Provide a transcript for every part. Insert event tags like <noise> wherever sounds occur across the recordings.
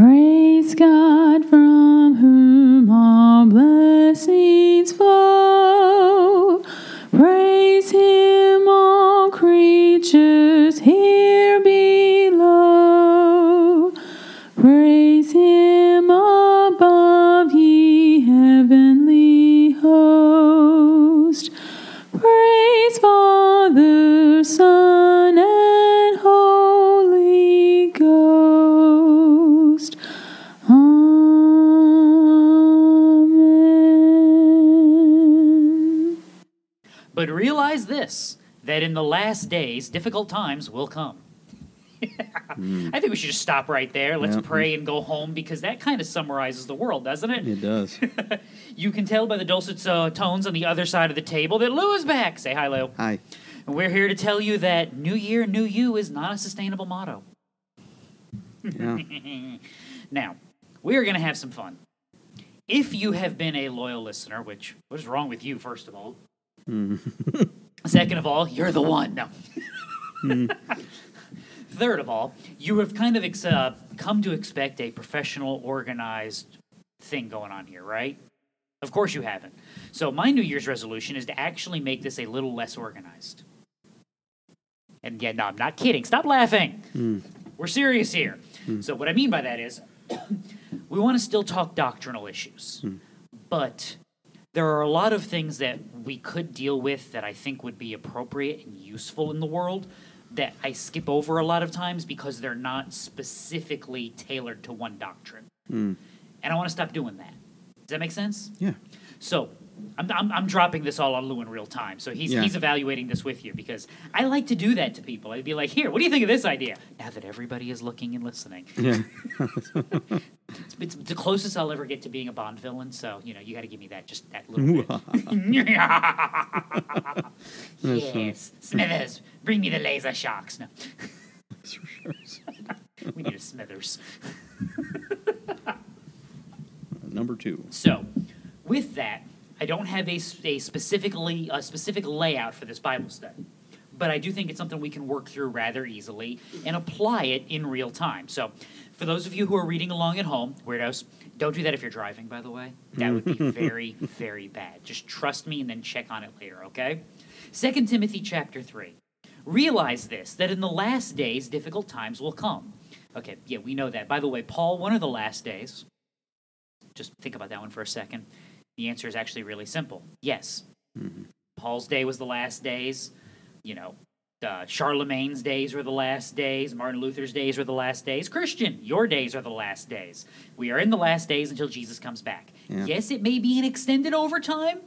Praise God from this that in the last days, difficult times will come. <laughs> I think we should just stop right there. Let's Yeah. pray and go home because that kind of summarizes the world, doesn't it? It does. <laughs> You can tell by the dulcet uh, tones on the other side of the table that Lou is back. Say hi, Lou. Hi. And we're here to tell you that New Year, New You is not a sustainable motto. Yeah. <laughs> Now, we are going to have some fun. If you have been a loyal listener, which what is wrong with you, first of all? Second of all, you're the one. No. Hmm. <laughs> Third of all, you have kind of ex- uh, come to expect a professional, organized thing going on here, right? Of course you haven't. So my New Year's resolution is to actually make this a little less organized. And yeah, no, I'm not kidding. Stop laughing. Hmm. We're serious here. Hmm. So what I mean by that is <coughs> we want to still talk doctrinal issues. But there are a lot of things that we could deal with that I think would be appropriate and useful in the world that I skip over a lot of times because they're not specifically tailored to one doctrine. Hmm. And I want to stop doing that. Does that make sense? Yeah. So I'm, I'm, I'm dropping this all on Lou in real time. So he's, Yeah. he's evaluating this with you because I like to do that to people. I'd be like, here, what do you think of this idea? Now that everybody is looking and listening. Yeah. <laughs> It's, it's the closest I'll ever get to being a Bond villain. So, you know, you got to give me that, just that little <laughs> bit. <laughs> yes. Smithers, bring me the laser sharks. No. we need a Smithers. Number two. So, with that, I don't have a, a specifically a specific layout for this Bible study, but I do think it's something we can work through rather easily and apply it in real time. So, for those of you who are reading along at home, weirdos, don't do that if you're driving. By the way, that would be <laughs> very very bad. Just trust me and then check on it later. Okay. Second Timothy chapter three. Realize this that in the last days difficult times will come. Okay, yeah, we know that. By the way, Paul, one of the last days, just think about that one for a second. The answer is actually really simple. Yes. Paul's day was the last days. You know, uh, Charlemagne's days were the last days. Martin Luther's days were the last days. Christian, your days are the last days. We are in the last days until Jesus comes back. Yeah. Yes, it may be an extended overtime,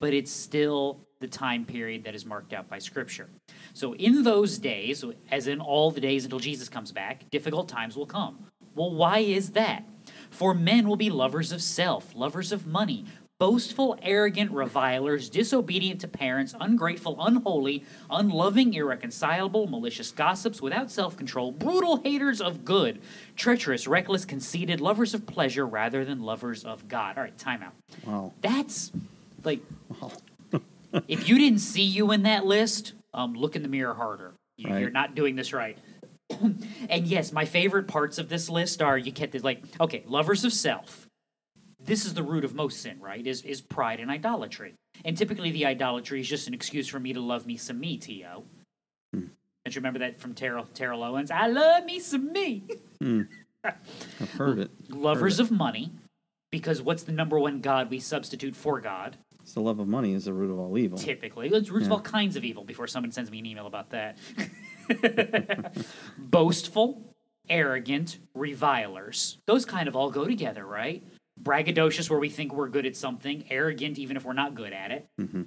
but it's still the time period that is marked out by Scripture. So, in those days, as in all the days until Jesus comes back, difficult times will come. Well, why is that? For men will be lovers of self, lovers of money, boastful, arrogant, revilers, disobedient to parents, ungrateful, unholy, unloving, irreconcilable, malicious gossips, without self control, brutal haters of good, treacherous, reckless, conceited, lovers of pleasure rather than lovers of God. All right, time out. Wow. That's like, Wow. <laughs> if you didn't see you in that list, um, look in the mirror harder. You, Right. You're not doing this right. <coughs> and yes, my favorite parts of this list are you get this like, okay, lovers of self. This is the root of most sin, right? Is is pride and idolatry. And typically the idolatry is just an excuse for me to love me some me, T.O. Hmm. Don't you remember that from Terrell, Terrell Owens? I love me some me. <laughs> <laughs> I've heard it. Lovers Heard of money, because what's the number one God we substitute for God? It's the love of money is the root of all evil. Typically, it's roots of Yeah. all kinds of evil. Before someone sends me an email about that, <laughs> <laughs> boastful, arrogant, revilers. Those kind of all go together, right? Braggadocious, where we think we're good at something. Arrogant, even if we're not good at it. Mhm.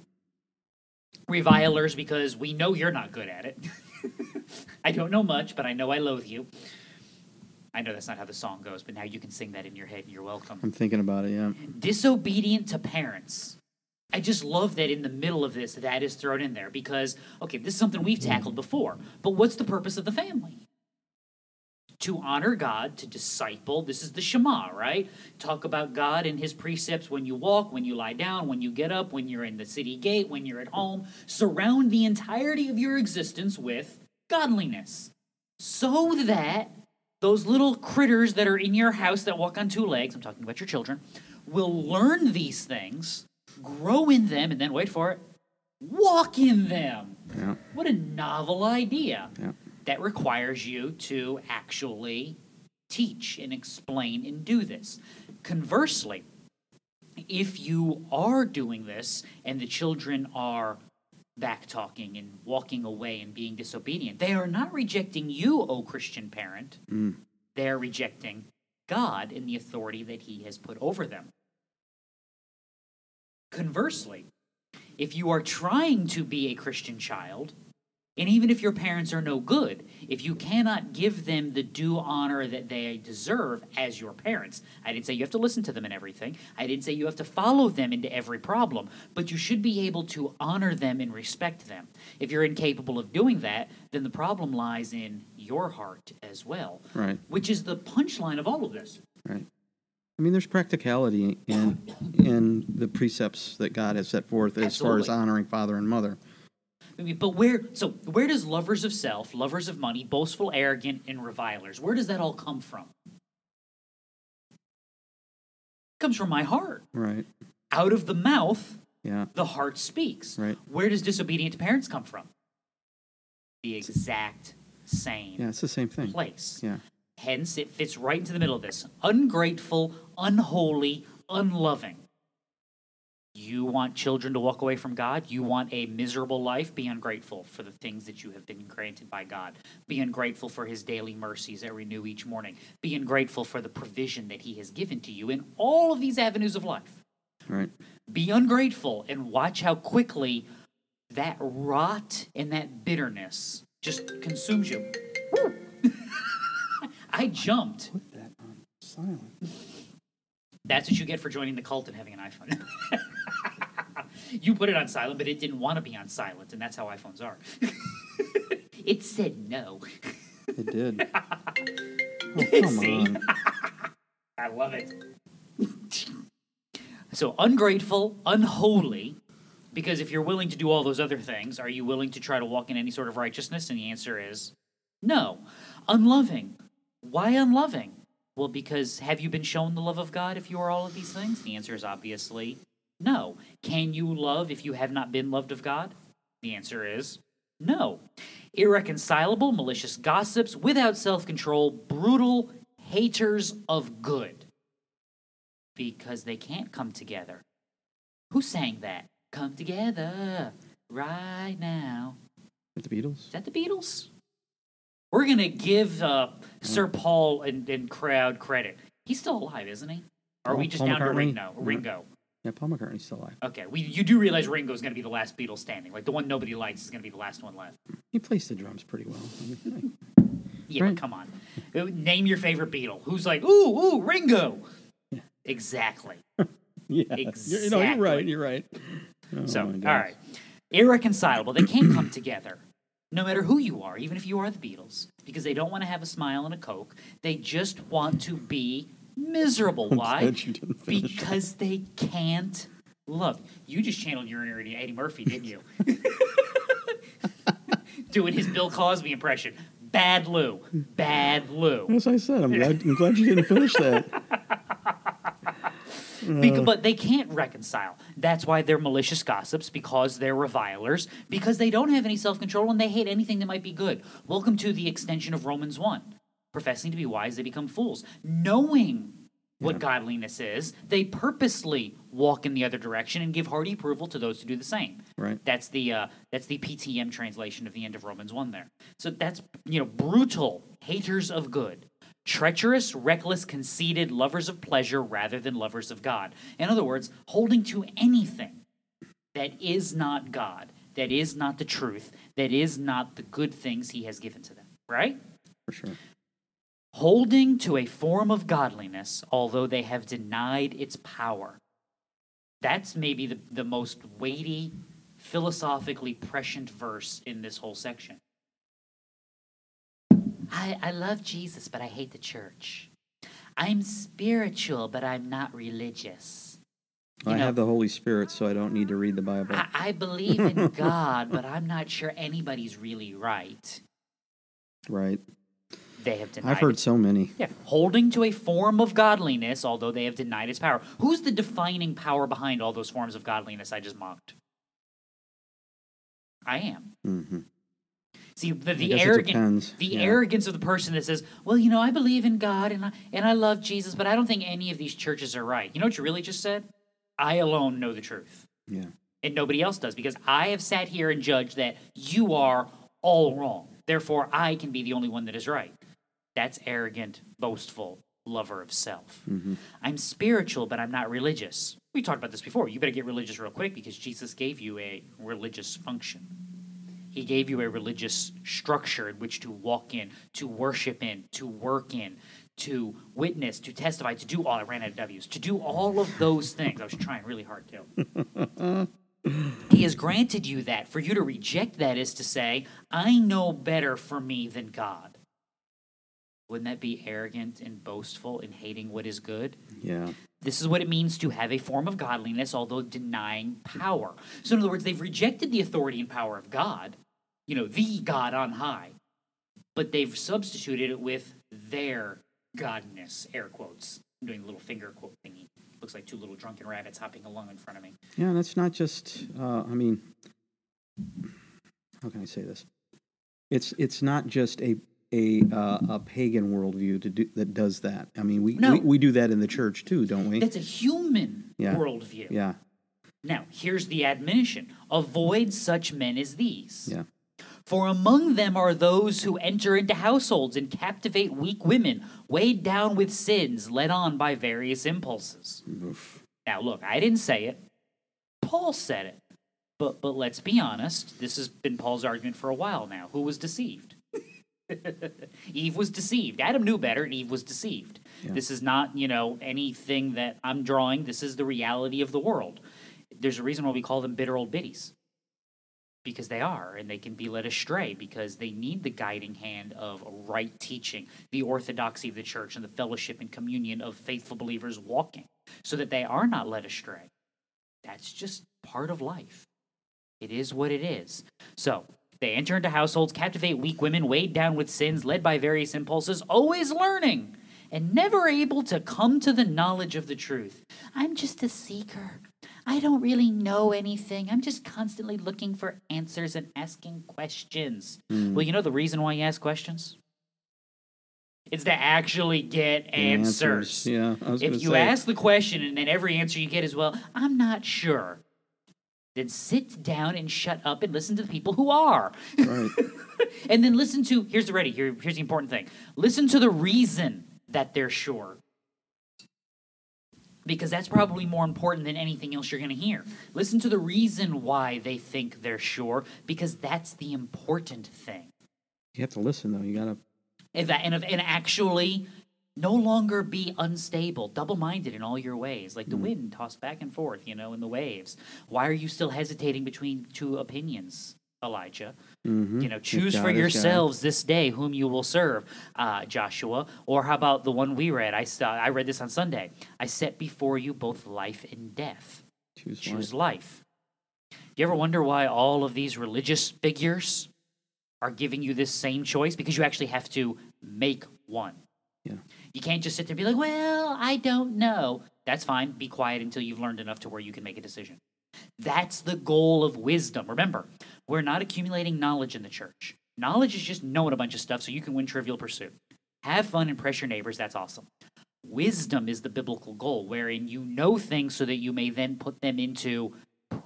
Revilers, because we know you're not good at it. <laughs> I don't know much, but I know I loathe you. I know that's not how the song goes, but now you can sing that in your head, and you're welcome I'm thinking about it. Yeah. disobedient to parents. I just love that in the middle of this, that is thrown in there because, okay, this is something we've tackled before, but what's the purpose of the family? To honor God, to disciple. This is the Shema, right? Talk about God and his precepts when you walk, when you lie down, when you get up, when you're in the city gate, when you're at home. Surround the entirety of your existence with godliness so that those little critters that are in your house that walk on two legs, I'm talking about your children, will learn these things, grow in them, and then wait for it, walk in them. Yeah. What a novel idea. Yeah. That requires you to actually teach and explain and do this. Conversely, if you are doing this and the children are back talking and walking away and being disobedient, they are not rejecting you, O Christian parent. Mm. They are rejecting God and the authority that He has put over them. Conversely, if you are trying to be a Christian child, and even if your parents are no good, if you cannot give them the due honor that they deserve as your parents, I didn't say you have to listen to them in everything. I didn't say you have to follow them into every problem, but you should be able to honor them and respect them. If you're incapable of doing that, then the problem lies in your heart as well, Right. which is the punchline of all of this. Right. I mean, there's practicality in in the precepts that God has set forth as far as honoring father and mother. I mean, but where so where does lovers of self, lovers of money, boastful, arrogant, and revilers, where does that all come from? comes from my heart. Right. Out of the mouth, Yeah. the heart speaks. Right. Where does disobedient to parents come from? The exact same Yeah. It's the same thing. place. Yeah. Hence, it fits right into the middle of this. Ungrateful, unholy, unloving. You want children to walk away from God? You want a miserable life? Be ungrateful for the things that you have been granted by God. Be ungrateful for His daily mercies that renew each morning. Be ungrateful for the provision that He has given to you in all of these avenues of life. Right. Be ungrateful and watch how quickly that rot and that bitterness just consumes you. I jumped. Put that on silent. That's what you get for joining the cult and having an iPhone. <laughs> you put it on silent, but it didn't want to be on silent, and that's how iPhones are. <laughs> it said no. It did. <laughs> Oh, come See? on. I love it. so ungrateful, unholy, because if you're willing to do all those other things, are you willing to try to walk in any sort of righteousness? And the answer is no. Unloving. Why unloving? Well, because have you been shown the love of God if you are all of these things? The answer is obviously no. Can you love if you have not been loved of God? The answer is no. Irreconcilable, malicious gossips, without self control, brutal haters of good. Because they can't come together. Who sang that? Come together right now. The Beatles? Is that the Beatles? We're going to give uh, Sir Paul and, and crowd credit. He's still alive, isn't he? Or are we just Paul down to Ringo? Ringo. Yeah, Paul McCartney's still alive. Okay, we, you do realize Ringo's going to be the last Beatle standing. Like the one nobody likes is going to be the last one left. He plays the drums pretty well. I mean, Yeah, Right. but come on. Uh, Name your favorite Beatle. Who's like, ooh, ooh, Ringo? Exactly. <laughs> yeah. You're, you know, you're right. You're right. Oh, So, all right. Irreconcilable. They can't come together, no matter who you are, even if you are the Beatles, because they don't want to have a smile and a Coke. They just want to be miserable. Why? glad you didn't finish that. Because they can't love. You just channeled your inner Eddie Murphy, didn't you? <laughs> Doing his Bill Cosby impression. Bad Lou. Bad Lou. As I said, I'm glad, I'm glad you didn't finish that. <laughs> Beca- but they can't reconcile. That's why they're malicious gossips, because they're revilers, because they don't have any self control and they hate anything that might be good. Welcome to the extension of Romans 1. Professing to be wise, they become fools. Knowing what godliness is, they purposely walk in the other direction and give hearty approval to those who do the same. Right. That's the uh, that's the PTM translation of the end of Romans one there. So that's you know brutal haters of good, treacherous, reckless, conceited, lovers of pleasure rather than lovers of God. In other words, holding to anything that is not God, that is not the truth, that is not the good things He has given to them. Right? For sure. Holding to a form of godliness, although they have denied its power. That's maybe the, the most weighty, philosophically prescient verse in this whole section. I, I love Jesus, but I hate the church. I'm spiritual, but I'm not religious. You I know- have the Holy Spirit, so I don't need to read the Bible. I, I believe in <laughs> God, but I'm not sure anybody's really right. right. They have denied I've heard its- so many. yeah, holding to a form of godliness, although they have denied its power. Who's the defining power behind all those forms of godliness I just mocked? I am. hmm See, the, the arrogant, the Yeah. arrogance of the person that says, "Well, you know, I believe in God and I and I love Jesus, but I don't think any of these churches are right." You know what you really just said? I alone know the truth, Yeah. and nobody else does, because I have sat here and judged that you are all wrong. Therefore, I can be the only one that is right. That's arrogant, boastful, lover of self. hmm I'm spiritual, but I'm not religious. We talked about this before. You better get religious real quick because Jesus gave you a religious function. He gave you a religious structure in which to walk in, to worship in, to work in, to witness, to testify, to do all. I ran out of W's. To do all of those things. I was trying really hard to. he has granted you that. For you to reject that is to say, I know better for me than God. Wouldn't that be arrogant and boastful and hating what is good? Yeah. This is what it means to have a form of godliness, although denying power. So, in other words, they've rejected the authority and power of God, you know, the God on high, but they've substituted it with their godness, air quotes. I'm doing a little finger quote thingy. Looks like two little drunken rabbits hopping along in front of me. Yeah, and it's not just. Uh, I mean, how can I say this? It's it's not just a a uh, a pagan worldview to do that does that. I mean, we, No. we we do that in the church too, don't we? That's a human Yeah. worldview. Yeah. Now, here's the admonition avoid such men as these. Yeah. For among them are those who enter into households and captivate weak women, weighed down with sins, led on by various impulses. Oof. Now, look, I didn't say it. Paul said it. But, but let's be honest, this has been Paul's argument for a while now. Who was deceived? <laughs> Eve was deceived. Adam knew better, and Eve was deceived. Yeah. This is not, you know, anything that I'm drawing. This is the reality of the world. There's a reason why we call them bitter old biddies because they are, and they can be led astray because they need the guiding hand of right teaching, the orthodoxy of the church, and the fellowship and communion of faithful believers walking, so that they are not led astray. That's just part of life. It is what it is. So, they enter into households, captivate weak women, weighed down with sins, led by various impulses, always learning, and never able to come to the knowledge of the truth. I'm just a seeker. I don't really know anything. I'm just constantly looking for answers and asking questions. Mm. Well, you know the reason why you ask questions? It's to actually get The answers. Yeah. I was If you say, ask the question and then every answer you get is, well, I'm not sure, then sit down and shut up and listen to the people who are. Right. <laughs> and then listen to, here's the ready, here, here's the important thing. Listen to the reason that they're sure. Because that's probably more important than anything else you're going to hear. Listen to the reason why they think they're sure, because that's the important thing. You have to listen though. You gotta. If and, and actually no longer be unstable, double minded in all your ways, like the hmm. wind tossed back and forth, you know, in the waves. Why are you still hesitating between two opinions, Elijah? Mhm. You know, choose for is God. yourselves this day whom you will serve, uh, Joshua. Or how about the one we read? I, st- I read this on Sunday. I set before you both life and death. Choose, Choose life. life. You ever wonder why all of these religious figures are giving you this same choice? Because you actually have to make one. Yeah. You can't just sit there and be like, well, I don't know. That's fine. Be quiet until you've learned enough to where you can make a decision. That's the goal of wisdom. Remember, we're not accumulating knowledge in the church. Knowledge is just knowing a bunch of stuff so you can win Trivial Pursuit. Have fun, and impress your neighbors. That's awesome. Wisdom is the biblical goal, wherein you know things so that you may then put them into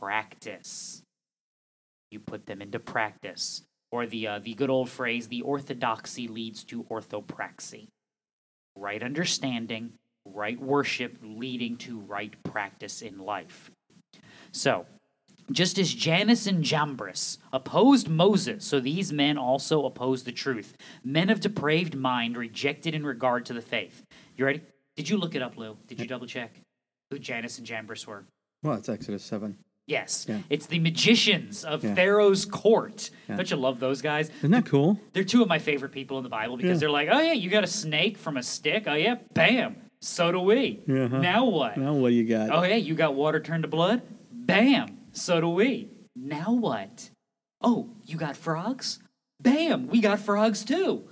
practice. You put them into practice. Or the, uh, the good old phrase, the orthodoxy leads to orthopraxy. Right understanding, right worship leading to right practice in life. So, just as Jannes and Jambres opposed Moses, so these men also oppose the truth. Men of depraved mind rejected in regard to the faith. You ready? Did you look it up, Lou? Did you double check who Jannes and Jambres were? Well, it's Exodus seven. Yes, Yeah. it's the magicians of Yeah. Pharaoh's court. Yeah. Don't you love those guys? Isn't that cool? They're two of my favorite people in the Bible because Yeah. they're like, oh yeah, you got a snake from a stick. Oh yeah, bam. So do we. Uh-huh. Now what? Now what do you got? Oh yeah, you got water turned to blood. Bam. So do we. Now what? Oh, you got frogs. Bam. We got frogs too.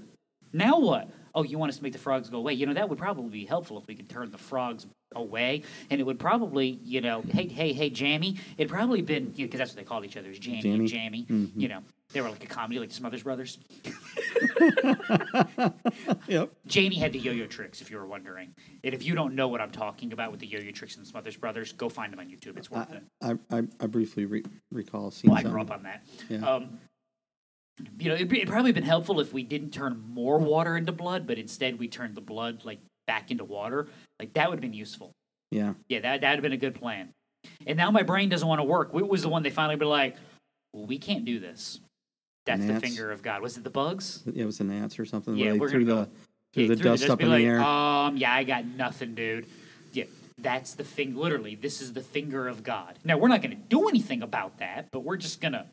Now what? Oh, you want us to make the frogs go away? You know, that would probably be helpful if we could turn the frogs away. And it would probably, you know, hey, hey, hey, Jammy. It'd probably been, because you know, that's what they called each other, is Jammy, Jammy. and Jammy. Mhm. You know, they were like a comedy, like the Smothers Brothers. <laughs> Yep. Jamie had the yo-yo tricks, if you were wondering. And if you don't know what I'm talking about with the yo-yo tricks and the Smothers Brothers, go find them on YouTube. It's worth it. I, I, I briefly re- recall seeing Well, I grew something. up on that. Yeah. Um, you know, it'd, be, it'd probably been helpful if we didn't turn more water into blood, but instead we turned the blood like back into water. Like that would have been useful. yeah. Yeah, that that'd have been a good plan. And now my brain doesn't want to work. What was the one they finally be like, well, we can't do this. That's the finger of God. Was it the bugs? It was the gnats or something. Yeah, we're gonna the threw Yeah, the through dust up in like, the air. Um, yeah, I got nothing, dude. Yeah, that's the thing. Literally, this is the finger of God. Now we're not going to do anything about that, but we're just going to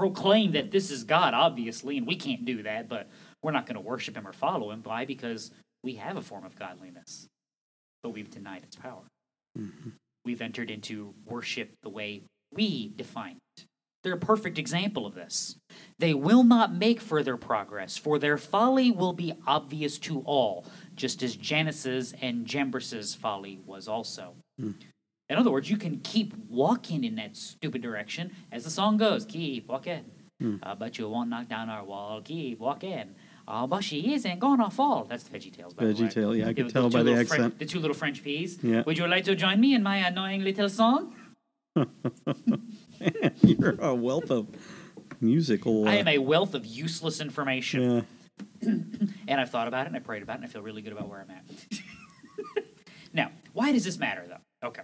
proclaim that this is God, obviously, and we can't do that. But we're not going to worship Him or follow Him. Why? Because we have a form of godliness, but we've denied its power. Mhm. We've entered into worship the way we define it. They're a perfect example of this. They will not make further progress, for their folly will be obvious to all, just as Jannes's and Jambres's folly was also. Hmm. In other words, you can keep walking in that stupid direction, as the song goes. Keep walking, Hmm. uh, but you won't knock down our wall. Keep walking. Oh, but she isn't gonna fall. That's the Veggie Tales, by the way. VeggieTale, yeah, I could tell by the accent. the two little French peas. Yeah. Would you like to join me in my annoying little song? <laughs> You're a wealth of musical. I uh, am a wealth of useless information. yeah. <clears throat> And I've thought about it and I prayed about it and I feel really good about where I'm at. <laughs> now, why does this matter though? Okay.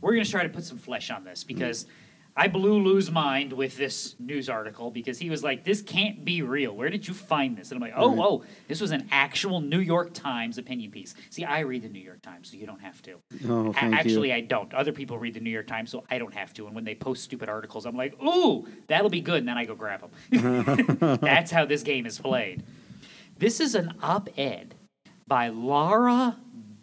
We're going to try to put some flesh on this because I blew Lou's mind with this news article because he was like, this can't be real. Where did you find this? And I'm like, oh, Right. oh, this was an actual New York Times opinion piece. See, I read the New York Times, so you don't have to. Oh, A- thank Actually, you. I don't. Other people read the New York Times, so I don't have to. And when they post stupid articles, I'm like, ooh, that'll be good. And then I go grab them. <laughs> <laughs> That's how this game is played. This is an op ed by Laura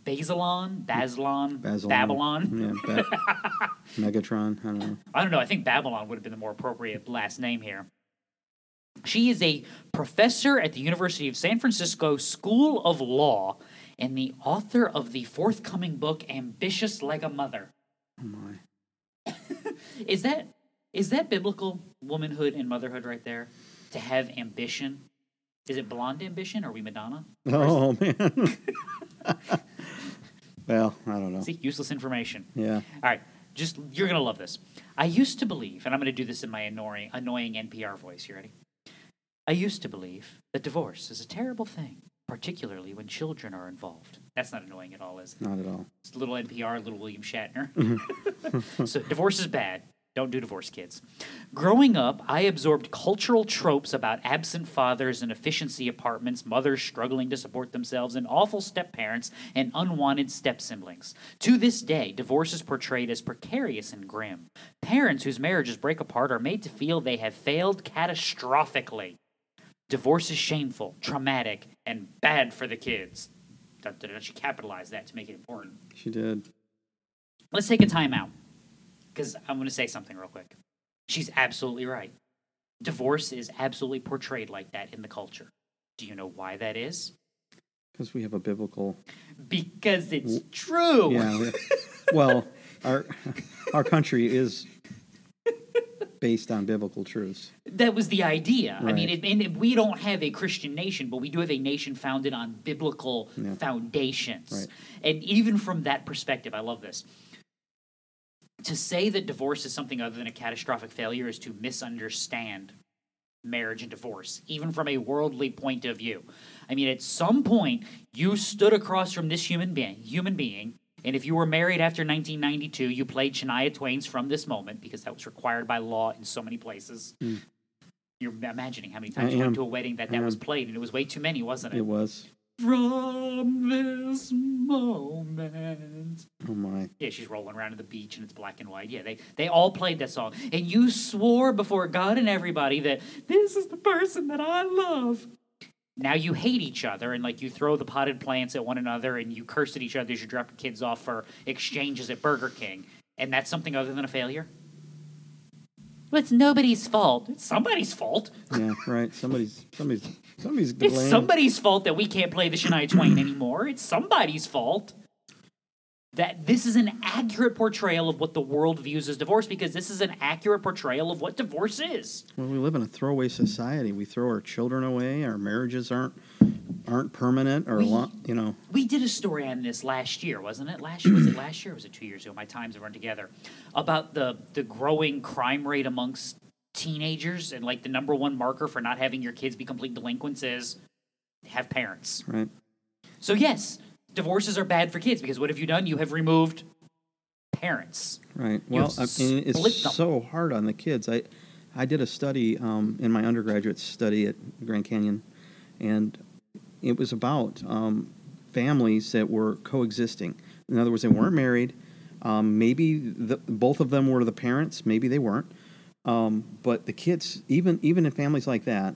Bazelon, Bazelon, Basil. Babylon. Yeah. <laughs> Ba- Megatron. I don't know. I don't know. I think Babylon would have been the more appropriate last name here. She is a professor at the University of San Francisco School of Law and the author of the forthcoming book Ambitious Like a Mother. Oh my. <laughs> Is that is that biblical womanhood and motherhood right there? To have ambition? Is it blonde ambition? Are we Madonna? Oh man. <laughs> well, I don't know. See, useless information. Yeah. All right, just you're gonna love this. I used to believe, and I'm gonna do this in my annoying, annoying NPR voice. You ready? I used to believe that divorce is a terrible thing, particularly when children are involved. That's not annoying at all, is it? Not at all. It's a little NPR, little William Shatner. Mm-hmm. <laughs> so divorce is bad. Don't do divorce, kids. Growing up, I absorbed cultural tropes about absent fathers and efficiency apartments, mothers struggling to support themselves, and awful step parents and unwanted step siblings. To this day, divorce is portrayed as precarious and grim. Parents whose marriages break apart are made to feel they have failed catastrophically. Divorce is shameful, traumatic, and bad for the kids. She capitalized that to make it important. She did. Let's take a time out because I'm going to say something real quick. She's absolutely right. Divorce is absolutely portrayed like that in the culture. Do you know why that is? Because we have a biblical. Because it's true. Yeah. we- well, our our country is based on biblical truths. That was the idea. Right. I mean, it, and we don't have a Christian nation, but we do have a nation founded on biblical Yeah. foundations. Right. And even from that perspective, I love this. To say that divorce is something other than a catastrophic failure is to misunderstand marriage and divorce, even from a worldly point of view. I mean, at some point, you stood across from this human being, human being, and if you were married after 1992, you played Shania Twain's "From This Moment" because that was required by law in so many places. Mm. You're imagining how many times I you went to a wedding that that was played, and it was way too many, wasn't it? It was. From this moment. Oh my. Yeah, she's rolling around at the beach and it's black and white. Yeah, they they all played that song. And you swore before God and everybody that this is the person that I love. Now you hate each other and like you throw the potted plants at one another and you curse at each other as you drop your kids off for exchanges at Burger King. And that's something other than a failure? Well, it's nobody's fault. It's somebody's fault. Yeah. Right. Somebody's somebody's Somebody's It's somebody's fault that we can't play the Shania Twain anymore. It's somebody's fault that this is an accurate portrayal of what the world views as divorce because this is an accurate portrayal of what divorce is. Well, we live in a throwaway society. We throw our children away. Our marriages aren't aren't permanent or We- lo- you know. We did a story on this last year, wasn't it? Last year was it last year? Or was it two years ago? My times have run together about the the growing crime rate amongst teenagers and like the number one marker for not having your kids be complete delinquents is have parents. Right. So yes, divorces are bad for kids because what have you done? You have removed parents. Right. Well, I mean, it's them. so hard on the kids. I, I did a study um, in my undergraduate study at Grand Canyon, and it was about um, families that were coexisting. In other words, they weren't married. Um, maybe the, both of them were the parents. Maybe they weren't. Um, but the kids, even even in families like that,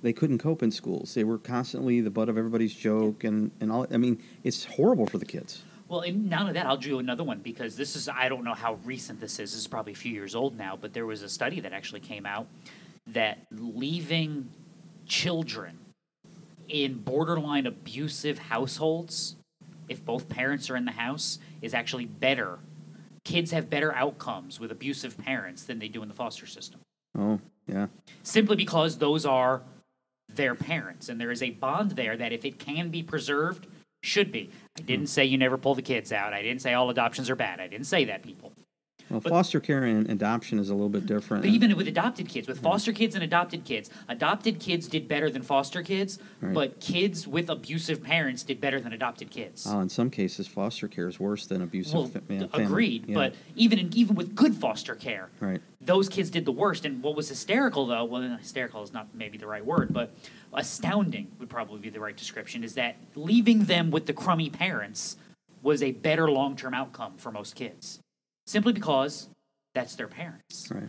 they couldn't cope in schools. They were constantly the butt of everybody's joke, and, and all. I mean, it's horrible for the kids. Well, and not only that, I'll do another one because this is, I don't know how recent this is. This is probably a few years old now, but there was a study that actually came out that leaving children in borderline abusive households, if both parents are in the house, is actually better. Kids have better outcomes with abusive parents than they do in the foster system. Oh, yeah. simply because those are their parents and there is a bond there that if it can be preserved should be. I didn't hmm. say you never pull the kids out. I didn't say all adoptions are bad. I didn't say that people Well, foster care and adoption is a little bit different. but even with adopted kids with foster kids and adopted kids adopted kids did better than foster kids Right. but kids with abusive parents did better than adopted kids Oh, in some cases, foster care is worse than abusive well family. agreed Yeah, but even in, even with good foster care right, those kids did the worst. And what was hysterical, though, well, hysterical is not maybe the right word, but astounding would probably be the right description, is that leaving them with the crummy parents was a better long term outcome for most kids. Simply because that's their parents. right.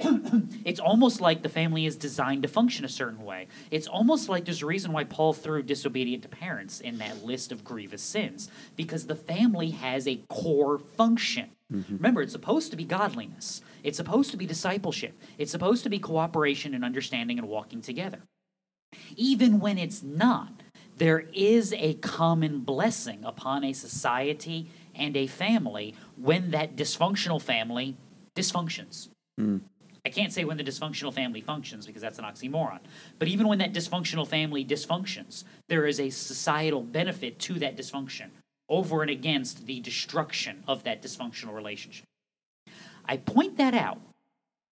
<clears throat> It's almost like the family is designed to function a certain way. It's almost like there's a reason why Paul threw disobedient to parents in that list of grievous sins, because the family has a core function. Mm-hmm. Remember, it's supposed to be godliness, it's supposed to be discipleship, it's supposed to be cooperation and understanding and walking together. Even when it's not, there is a common blessing upon a society and a family when that dysfunctional family dysfunctions. Hmm. I can't say when the dysfunctional family functions because that's an oxymoron. But even when that dysfunctional family dysfunctions, there is a societal benefit to that dysfunction over and against the destruction of that dysfunctional relationship. I point that out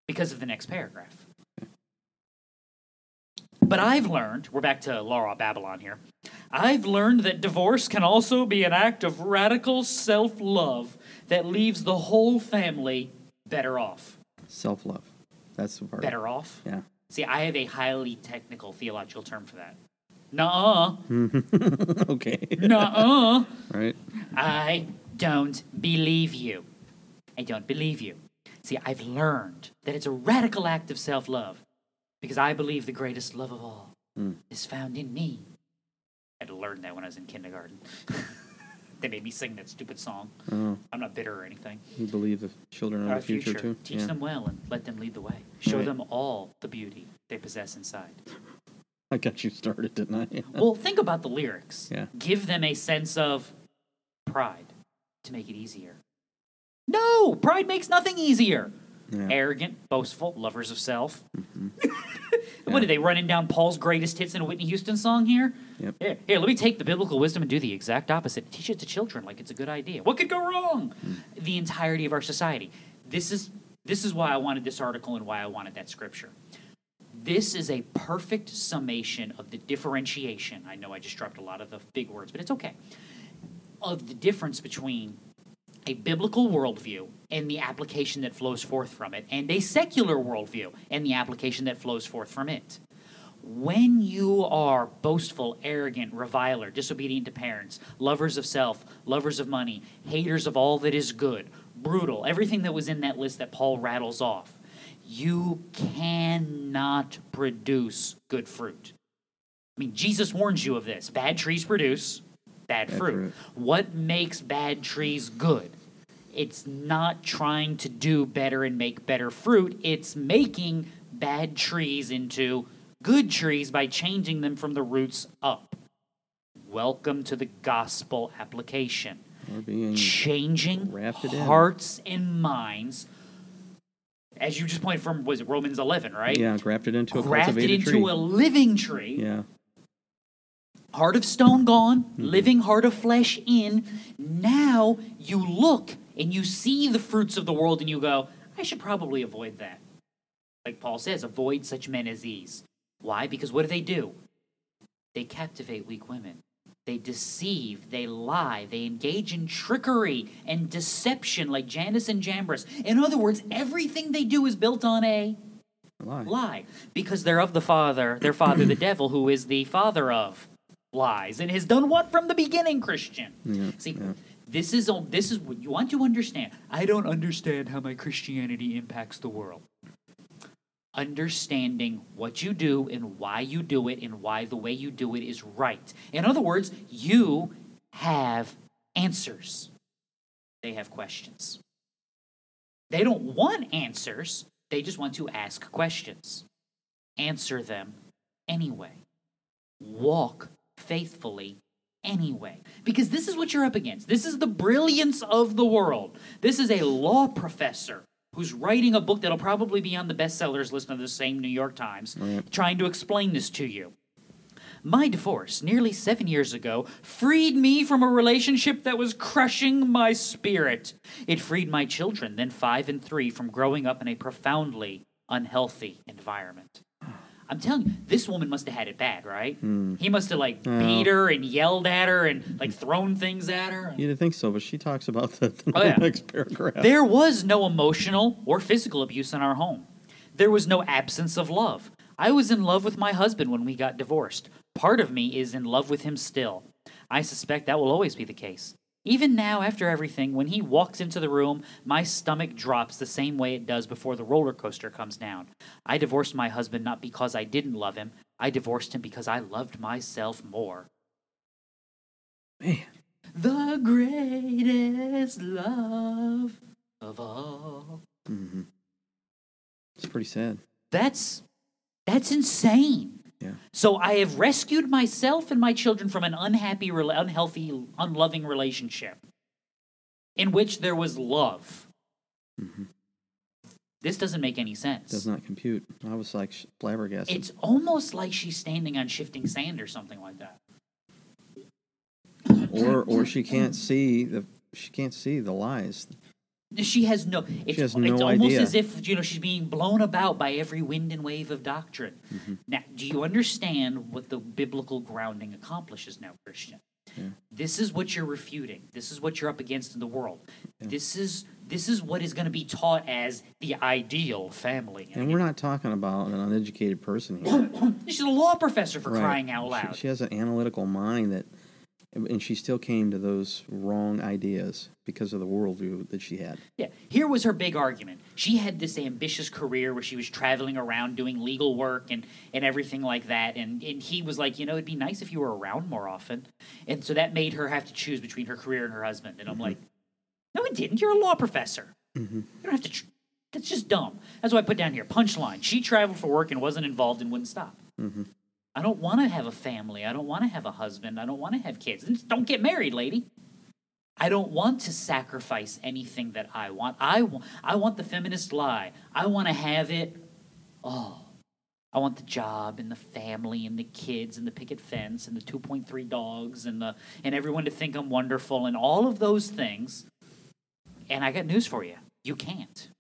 because of the next paragraph. But I've learned, we're back to Laura Babylon here. I've learned that divorce can also be an act of radical self love that leaves the whole family better off. Self love. That's the part. Better off? Yeah. See, I have a highly technical theological term for that. Nuh-uh. <laughs> okay. Nuh-uh. right. I don't believe you. I don't believe you. See, I've learned that it's a radical act of self love because I believe the greatest love of all hmm. is found in me. I had to learn that when I was in kindergarten. <laughs> they made me sing that stupid song. Oh, I'm not bitter or anything. you believe the children are the future, too. Teach yeah. them well and let them lead the way. Show Right. them all the beauty they possess inside. I got you started, didn't I? <laughs> well, think about the lyrics. Yeah. Give them a sense of pride to make it easier. No, pride makes nothing easier. Yeah. Arrogant, boastful, lovers of self. Mm-hmm. <laughs> What are they running down Paul's greatest hits in a Whitney Houston song here? Yep. Here, here, let me take the biblical wisdom and do the exact opposite. Teach it to children like it's a good idea. What could go wrong? Mm. The entirety of our society. This is this is why I wanted this article and why I wanted that scripture. This is a perfect summation of the differentiation. I know I just dropped a lot of the big words, but it's okay. Of the difference between a biblical worldview and the application that flows forth from it, and a secular worldview and the application that flows forth from it. When you are boastful, arrogant, reviler, disobedient to parents, lovers of self, lovers of money, haters of all that is good, brutal, everything that was in that list that Paul rattles off, you cannot produce good fruit. I mean, Jesus warns you of this. Bad trees produce bad, Bad fruit. fruit. What makes bad trees good? It's not trying to do better and make better fruit. It's making bad trees into good trees by changing them from the roots up. Welcome to the gospel application. Changing Grafted in. hearts and minds. As you just pointed from, was it Romans 11, right? yeah, grafted into a Grafted into tree. a living tree. yeah, heart of stone gone, Mm-hmm. living heart of flesh in. Now you look and you see the fruits of the world and you go, I should probably avoid that. Like Paul says, avoid such men as these. Why? Because what do they do? They captivate weak women. They deceive, they lie, they engage in trickery and deception like Jannes and Jambres. In other words, everything they do is built on a lie. lie because they're of the father their father the <clears throat> devil who is the father of lies and has done what from the beginning christian? Yeah, see yeah. this is this is what you want to understand. I don't understand how my christianity impacts the world. Understanding what you do and why you do it and why the way you do it is right. In other words you have answers. They have questions. They don't want answers, they just want to ask questions. Answer them anyway. Walk faithfully anyway. Because this is what you're up against. This is the brilliance of the world. This is a law professor who's writing a book that'll probably be on the bestsellers list of the same New York Times, trying to explain this to you. My divorce, nearly seven years ago, freed me from a relationship that was crushing my spirit. It freed my children, then five and three, from growing up in a profoundly unhealthy environment. I'm telling you, this woman must have had it bad, right? Hmm. He must have like beat her and yelled at her and like thrown things at her. You didn't think so, but she talks about that in Oh, the yeah. next paragraph. There was no emotional or physical abuse in our home. There was no absence of love. I was in love with my husband when we got divorced. Part of me is in love with him still. I suspect that will always be the case. Even now, after everything, when he walks into the room, my stomach drops the same way it does before the roller coaster comes down. I divorced my husband not because I didn't love him, I divorced him because I loved myself more. Man, The greatest love of all. Mm-hmm. it's pretty sad. That's that's insane. Yeah. So I have rescued myself and my children from an unhappy, unhealthy, unloving relationship in which there was love. Mm-hmm. This doesn't make any sense. Does not compute. I was like flabbergasted. It's almost like she's standing on shifting sand or something like that. or or she can't see the she can't see the lies. She has no. It's, has no it's almost idea. as if you know she's being blown about by every wind and wave of doctrine. Mm-hmm. Now, do you understand what the biblical grounding accomplishes now, Christian? This is what you're refuting. This is what you're up against in the world. This is this is what is going to be taught as the ideal family. And we're not talking about an uneducated person here. <coughs> She's a law professor for Right. crying out She- loud. She, has an analytical mind that, and she still came to those wrong ideas because of the worldview that she had. Yeah, here was her big argument. She had this ambitious career where she was traveling around doing legal work and, and everything like that. And, and he was like, you know, it'd be nice if you were around more often. And so that made her have to choose between her career and her husband. And I'm mm-hmm. like, no, it didn't. You're a law professor. Mm-hmm. You don't have to. Tr- that's just dumb. That's why I put down here punchline. She traveled for work and wasn't involved and wouldn't stop. Mm-hmm. I don't want to have a family. I don't want to have a husband. I don't want to have kids. Just don't get married, lady. I don't want to sacrifice anything that I want. I, wa- I want the feminist lie. I want to have it all. I want the job and the family and the kids and the picket fence and the 2.3 dogs and the and everyone to think I'm wonderful and all of those things. And I got news for you. You can't.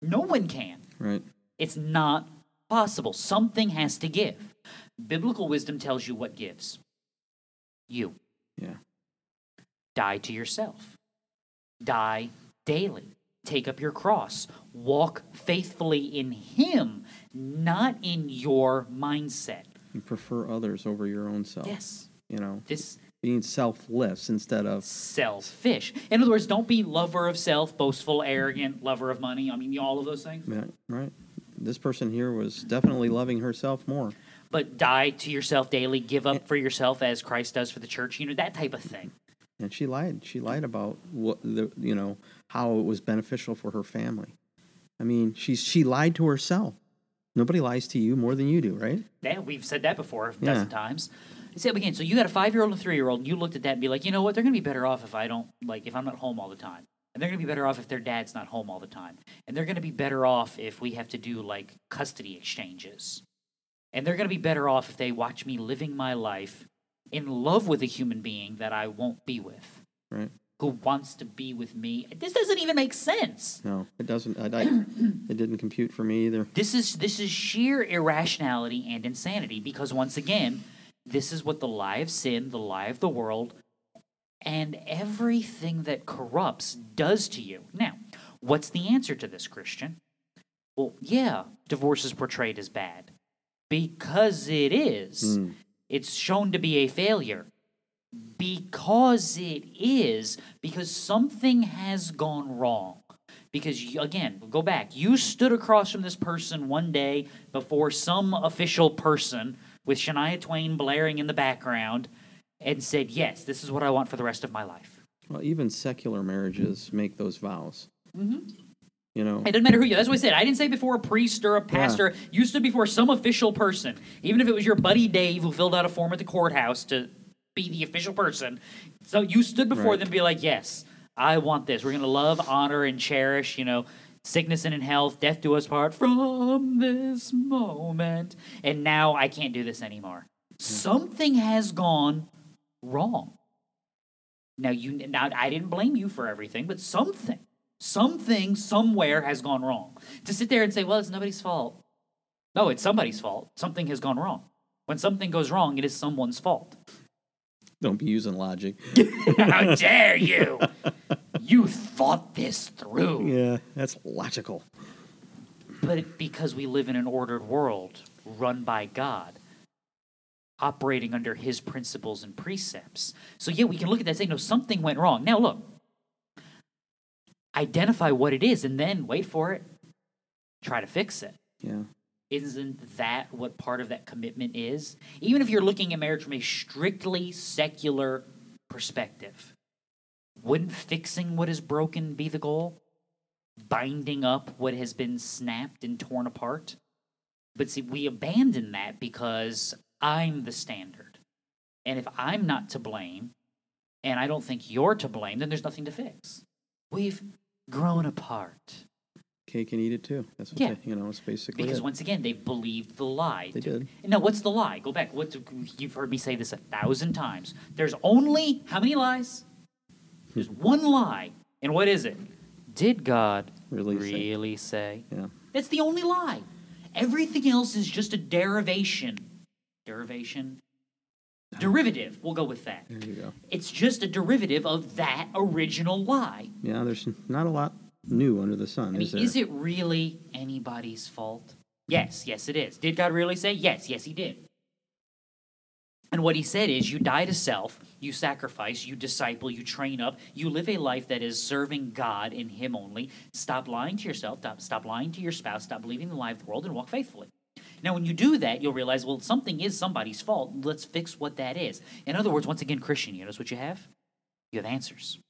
No one can. Right. It's not possible. Something has to give. Biblical wisdom tells you what gives. You Yeah. die to yourself. Die daily. Take up your cross. Walk faithfully in Him, not in your mindset. You prefer others over your own self. Yes. You know, This being selfless instead of selfish. In other words, don't be lover of self, boastful, arrogant, lover of money. I mean, all of those things. right. right. This person here was definitely loving herself more. But die to yourself daily. Give up for yourself as Christ does for the church. You know, that type of thing. And she lied. She lied about what the you know how it was beneficial for her family. I mean, she's she lied to herself. Nobody lies to you more than you do, right? Yeah, we've said that before a Yeah. dozen times. I said again. So you got a five year old and a three year old, you looked at that and be like, you know what? They're going to be better off if I don't like if I'm not home all the time, and they're going to be better off if their dad's not home all the time, and they're going to be better off if we have to do like custody exchanges, and they're going to be better off if they watch me living my life in love with a human being that I won't be with, Right. who wants to be with me. This doesn't even make sense. No, it doesn't. I, I, <clears throat> it didn't compute for me either. This is this is sheer irrationality and insanity because once again, this is what the lie of sin, the lie of the world, and everything that corrupts does to you. Now, what's the answer to this, Christian? Well, yeah, divorce is portrayed as bad. Because it is. Mm. It's shown to be a failure. Because it is, because something has gone wrong. Because, you, again, go back. You stood across from this person one day before some official person with Shania Twain blaring in the background and said, Yes, this is what I want for the rest of my life. Well, even secular marriages make those vows. Mm-hmm. You know, It doesn't matter who you. That's what I said. I didn't say before a priest or a pastor. You stood before some official person, even if it was your buddy Dave who filled out a form at the courthouse to be the official person. So you stood before Right. them, and be like, "Yes, I want this. We're going to love, honor, and cherish. You know, sickness and in health, death do us part from this moment. And now I can't do this anymore. Something has gone wrong. Now you now I didn't blame you for everything, but something, something somewhere has gone wrong. To sit there and say, "Well, it's nobody's fault." No, it's somebody's fault. Something has gone wrong. When something goes wrong, it is someone's fault. don't be using logic. <laughs> How dare you? You thought this through. Yeah, that's logical. But because we live in an ordered world run by God, operating under his principles and precepts. So, yeah, we can look at that and say, no, something went wrong. Now, look, identify what it is and then wait for it, try to fix it. Yeah. Isn't that what part of that commitment is? Even if you're looking at marriage from a strictly secular perspective, wouldn't fixing what is broken be the goal? Binding up what has been snapped and torn apart? But see, we abandon that because I'm the standard. And if I'm not to blame, and I don't think you're to blame, then there's nothing to fix. We've grown apart. Cake and eat it too. That's what Yeah. they, you know, it's basically Because it. once again, they've believed the lie. They did. Now, what's the lie? Go back. What you've heard me say this a thousand times. There's only how many lies? Hmm. There's one lie, and what is it? Did God Really say. really say? Yeah. That's the only lie. Everything else is just a derivation. Derivation. Derivative. We'll go with that. There you go. It's just a derivative of that original lie. Yeah, there's not a lot new under the sun, I mean, is there? is it really anybody's fault? Yes, yes, it is. Did God really say? Yes, yes, He did. And what He said is you die to self, you sacrifice, you disciple, you train up, you live a life that is serving God and Him only. Stop lying to yourself, stop, stop lying to your spouse, stop believing the lie of the world, and walk faithfully. Now, when you do that, you'll realize, well, something is somebody's fault. Let's fix what that is. In other words, once again, Christian, you notice what you have? You have answers.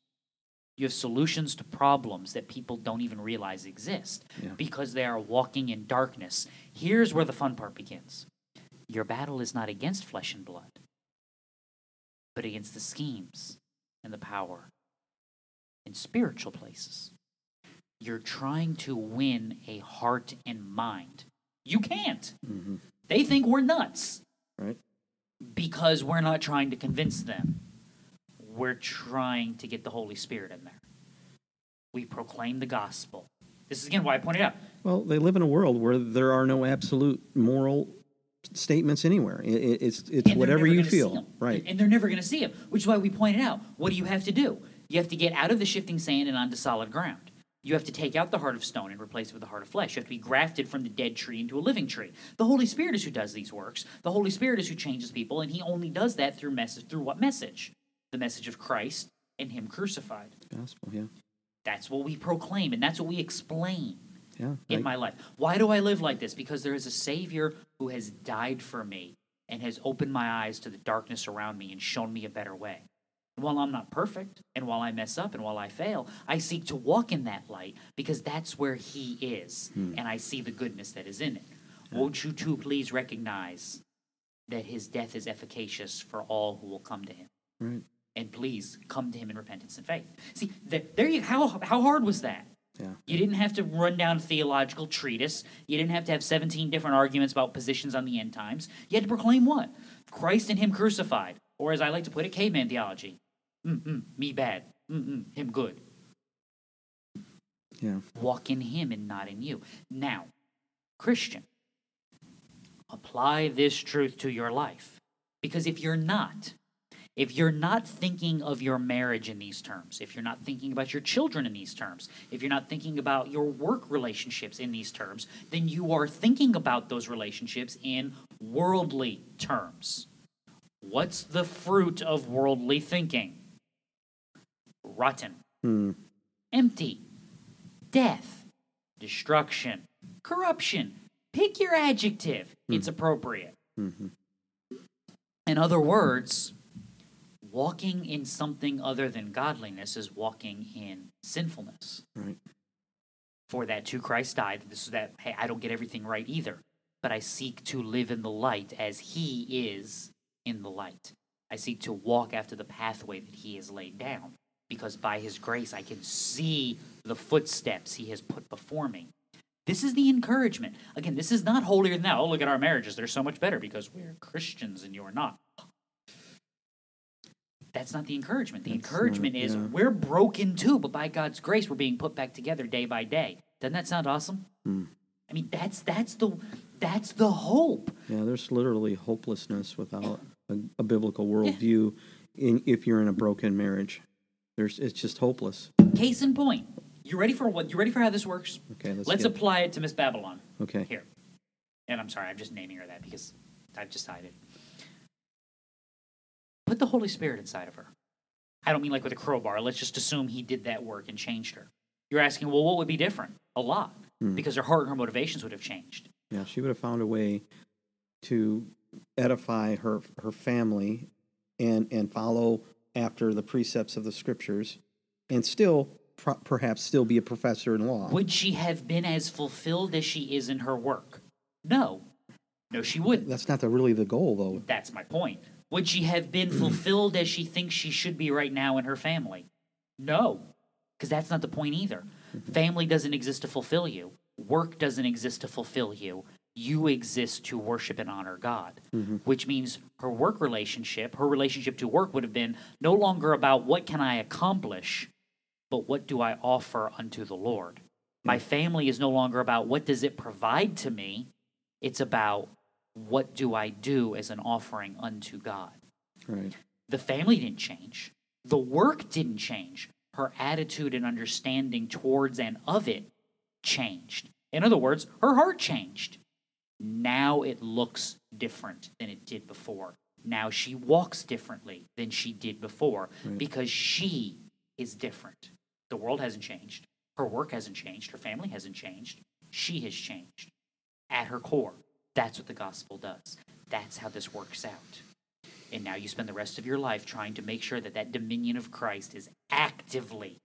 You have solutions to problems that people don't even realize exist Yeah. because they are walking in darkness. Here's where the fun part begins your battle is not against flesh and blood, but against the schemes and the power in spiritual places. You're trying to win a heart and mind. You can't. Mhm. They think we're nuts Right? because we're not trying to convince them. We're trying to get the Holy Spirit in there. We proclaim the gospel. This is again why I pointed out. Well, they live in a world where there are no absolute moral statements anywhere. It, it, it's it's whatever you feel, right? And they're never going to see him, which is why we pointed out what do you have to do? You have to get out of the shifting sand and onto solid ground. You have to take out the heart of stone and replace it with the heart of flesh. You have to be grafted from the dead tree into a living tree. The Holy Spirit is who does these works. The Holy Spirit is who changes people, and He only does that through message. Through what message? The message of Christ and Him crucified. Gospel, yeah, That's what we proclaim, and that's what we explain yeah. in my life. Why do I live like this? Because there is a Savior who has died for me and has opened my eyes to the darkness around me and shown me a better way. While I'm not perfect, and while I mess up, and while I fail, I seek to walk in that light because that's where He is, hmm. and I see the goodness that is in it. Won't you too please recognize that his death is efficacious for all who will come to him? Right. And please come to him in repentance and faith. See, there, there you how how hard was that? Yeah. You didn't have to run down a theological treatise. You didn't have to have 17 different arguments about positions on the end times. You had to proclaim what? Christ and Him crucified. Or as I like to put it, caveman theology. Mm-mm, me bad. Mm-mm, him good. Yeah. Walk in Him and not in you. Now, Christian, apply this truth to your life. Because if you're not, if you're not thinking of your marriage in these terms, if you're not thinking about your children in these terms, if you're not thinking about your work relationships in these terms, then you are thinking about those relationships in worldly terms. What's the fruit of worldly thinking? Rotten, Hmm. empty, death, destruction, corruption. Pick your adjective, it's appropriate. hmm In other words, walking in something other than godliness is walking in sinfulness. Right. For that too Christ died. This is that, hey, I don't get everything right either, but I seek to live in the light as he is in the light. I seek to walk after the pathway that he has laid down, because by his grace I can see the footsteps he has put before me. This is the encouragement. Again, this is not holier than thou. Oh, look at our marriages. They're so much better because we're Christians and you're not. That's not the encouragement. The That's not- encouragement is we're broken too, but by God's grace, we're being put back together day by day. Doesn't that sound awesome? Hmm. I mean, that's that's the that's the hope. Yeah, there's literally hopelessness without a, a biblical worldview. In if you're in a broken marriage, there's it's just hopeless. Case in point. You ready for what? You ready for how this works? Okay, let's, Let's get, apply it to Miss Babylon okay. here. And I'm sorry, I'm just naming her that because I've decided. Put the Holy Spirit inside of her. I don't mean like with a crowbar. Let's just assume he did that work and changed her. You're asking, well, what would be different? A lot, Hmm. because her heart and her motivations would have changed. Yeah, she would have found a way to edify her her family and and follow after the precepts of the scriptures, and still pro- perhaps still be a professor in law. Would she have been as fulfilled as she is in her work? No. No, she wouldn't. That's not the, really the goal, though. That's my point. Would she have been mm. fulfilled as she thinks she should be right now in her family? No, because that's not the point either. Mm-hmm. Family doesn't exist to fulfill you, work doesn't exist to fulfill you. You exist to worship and honor God, mm-hmm. which means her work relationship, her relationship to work would have been no longer about what can I accomplish, but what do I offer unto the Lord. My mm. family is no longer about what does it provide to me, it's about what do I do as an offering unto God. Right. The family didn't change. The work didn't change. Her attitude and understanding towards and of it changed. In other words, her heart changed. Now it looks different than it did before. Now she walks differently than she did before Right. because she is different. The world hasn't changed. Her work hasn't changed. Her family hasn't changed. She has changed. At her core, that's what the gospel does. That's how this works out. And now you spend the rest of your life trying to make sure that that dominion of Christ is actively,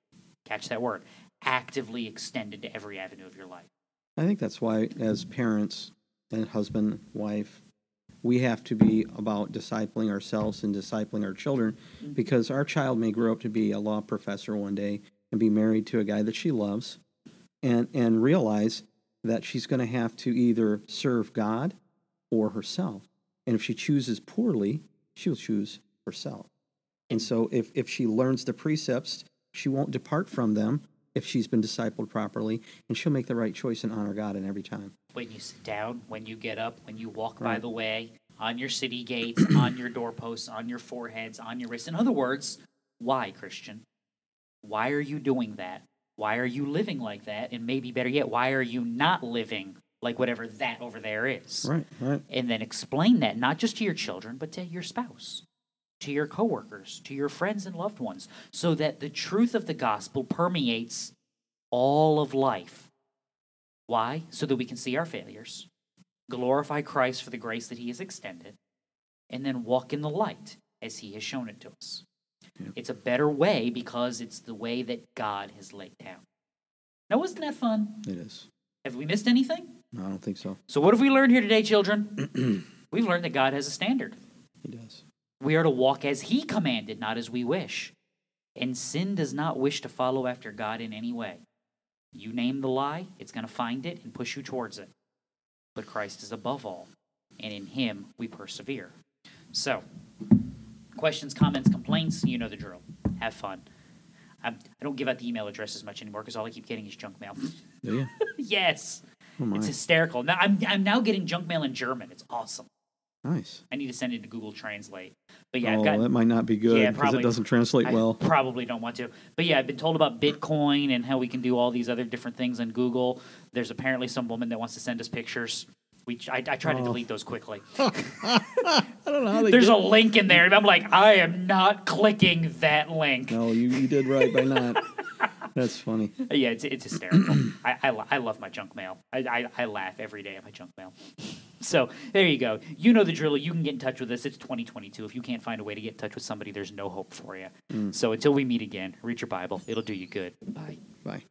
catch that word, actively extended to every avenue of your life. I think that's why, as parents and husband, wife, we have to be about discipling ourselves and discipling our children mm-hmm. because our child may grow up to be a law professor one day and be married to a guy that she loves and, and realize that she's going to have to either serve God or herself. And if she chooses poorly, she'll choose herself. And so if, if she learns the precepts, she won't depart from them if she's been discipled properly, and she'll make the right choice and honor God in every time. When you sit down, when you get up, when you walk by the way, on your city gates, <clears throat> on your doorposts, on your foreheads, on your wrists. In other words, why, Christian? Why are you doing that? Why are you living like that? And maybe better yet, why are you not living like whatever that over there is? Right, right. and then explain that not just to your children but to your spouse to your coworkers to your friends and loved ones so that the truth of the gospel permeates all of life why so that we can see our failures glorify christ for the grace that he has extended and then walk in the light as he has shown it to us Yeah. it's a better way because it's the way that god has laid down now wasn't that fun It is. have we missed anything No, I don't think so. So, what have we learned here today, children? <clears throat> We've learned that God has a standard. He does. We are to walk as He commanded, not as we wish. And sin does not wish to follow after God in any way. You name the lie, it's going to find it and push you towards it. But Christ is above all, and in Him we persevere. So, questions, comments, complaints, you know the drill. Have fun. I, I don't give out the email address as much anymore because all I keep getting is junk mail. Do you? <laughs> yes, Oh it's hysterical. Now I'm, I'm now getting junk mail in German. It's awesome. Nice. I need to send it to Google Translate. But yeah, oh, I've got that might not be good Yeah, because probably. it doesn't translate I well. probably don't want to. But yeah, I've been told about Bitcoin and how we can do all these other different things on Google. There's apparently some woman that wants to send us pictures. We, I, I try to Oh. delete those quickly. <laughs> I don't know how they There's a link in there, and I'm like, I am not clicking that link. No, you, you did right by not. <laughs> That's funny. Yeah, it's, it's hysterical. I, I, I love my junk mail. I, I, I laugh every day at my junk mail. So there you go. You know the drill. You can get in touch with us. It's 2022. If you can't find a way to get in touch with somebody, there's no hope for you. Mm. So until we meet again, read your Bible. It'll do you good. Bye. Bye.